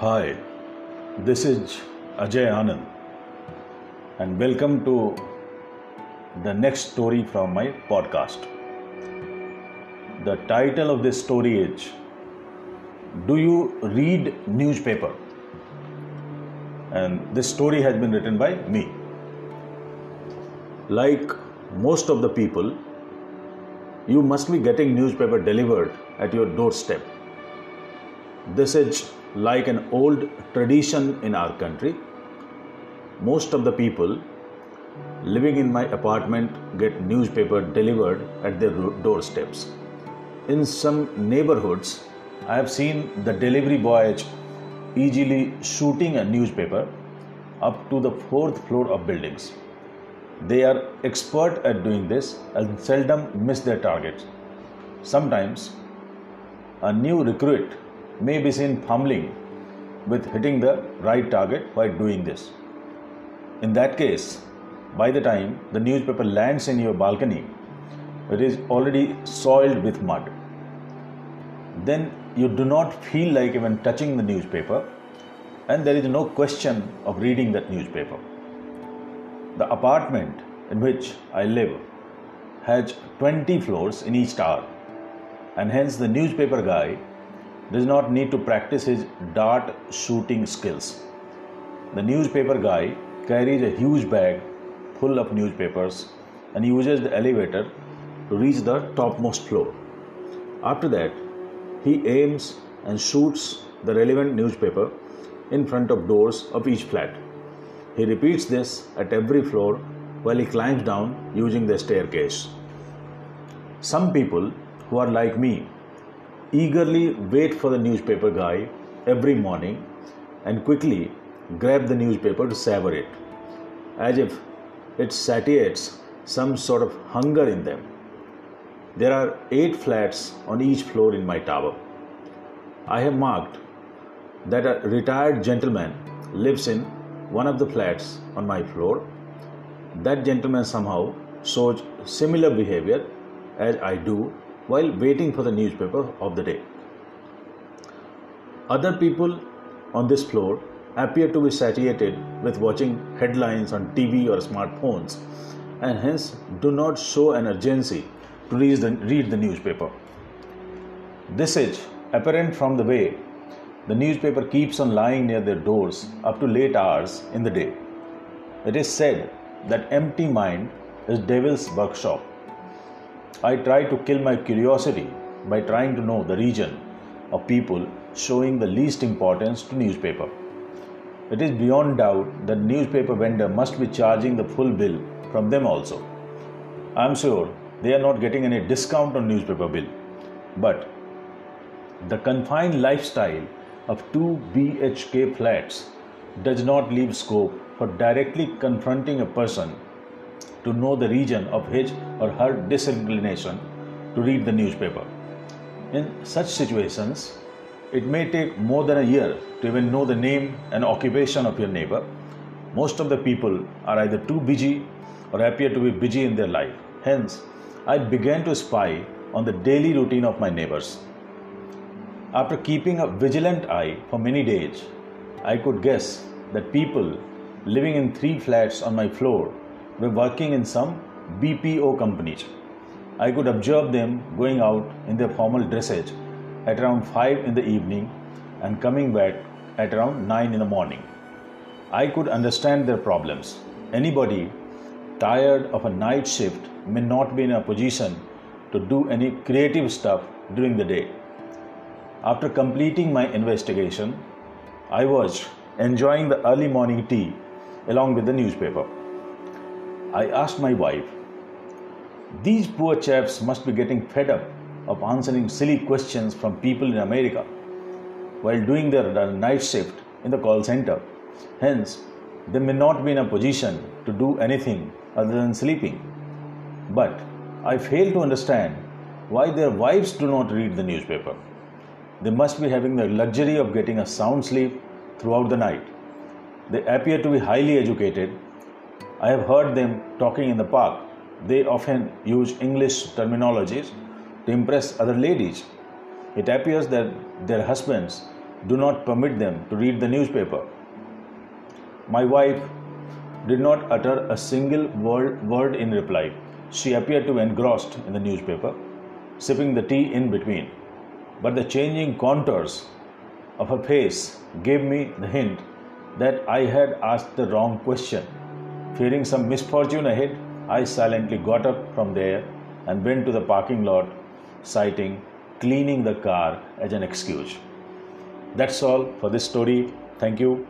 Hi, this is Ajay Anand, and welcome to the next story from my podcast. The title of this story is Do You Read Newspaper? And this story has been written by me. Like most of the people, you must be getting newspaper delivered at your doorstep. This is like an old tradition in our country. Most of the people living in my apartment get newspaper delivered at their doorsteps. In some neighborhoods, I have seen the delivery boys easily shooting a newspaper up to the fourth floor of buildings. They are expert at doing this and seldom miss their targets. Sometimes a new recruit may be seen fumbling with hitting the right target while doing this. In that case, by the time the newspaper lands in your balcony, it is already soiled with mud. Then you do not feel like even touching the newspaper, and there is no question of reading that newspaper. The apartment in which I live has 20 floors in each tower, and hence the newspaper guy does not need to practice his dart shooting skills. The newspaper guy carries a huge bag full of newspapers and uses the elevator to reach the topmost floor. After that, he aims and shoots the relevant newspaper in front of doors of each flat. He repeats this at every floor while he climbs down using the staircase. Some people who are like me eagerly wait for the newspaper guy every morning and quickly grab the newspaper to savor it, as if it satiates some sort of hunger in them. There are eight flats on each floor in my tower. I have marked that a retired gentleman lives in one of the flats on my floor. That gentleman somehow shows similar behavior as I do while waiting for the newspaper of the day. Other people on this floor appear to be satiated with watching headlines on TV or smartphones and hence do not show an urgency to read the, read the newspaper. This is apparent from the way the newspaper keeps on lying near their doors up to late hours in the day. It is said that empty mind is devil's workshop I try to kill my curiosity by trying to know the region of people showing the least importance to newspaper. It is beyond doubt that newspaper vendor must be charging the full bill from them also. I am sure they are not getting any discount on newspaper bill. But the confined lifestyle of two BHK flats does not leave scope for directly confronting a person to know the region of his or her disinclination to read the newspaper. In such situations, it may take more than a year to even know the name and occupation of your neighbor. Most of the people are either too busy or appear to be busy in their life. Hence, I began to spy on the daily routine of my neighbors. After keeping a vigilant eye for many days, I could guess that people living in three flats on my floor were working in some BPO companies. I could observe them going out in their formal dressage at around 5 in the evening and coming back at around 9 in the morning. I could understand their problems. Anybody tired of a night shift may not be in a position to do any creative stuff during the day. After completing my investigation, I was enjoying the early morning tea along with the newspaper. I asked my wife, These poor chaps must be getting fed up of answering silly questions from people in America while doing their night shift in the call center. Hence, they may not be in a position to do anything other than sleeping. But I fail to understand why their wives do not read the newspaper. They must be having the luxury of getting a sound sleep throughout the night. They appear to be highly educated I have heard them talking in the park. They often use English terminologies to impress other ladies. It appears that their husbands do not permit them to read the newspaper. My wife did not utter a single word, word in reply. She appeared to be engrossed in the newspaper, sipping the tea in between. But the changing contours of her face gave me the hint that I had asked the wrong question. Fearing some misfortune ahead, I silently got up from there and went to the parking lot, citing cleaning the car as an excuse. That's all for this story. Thank you.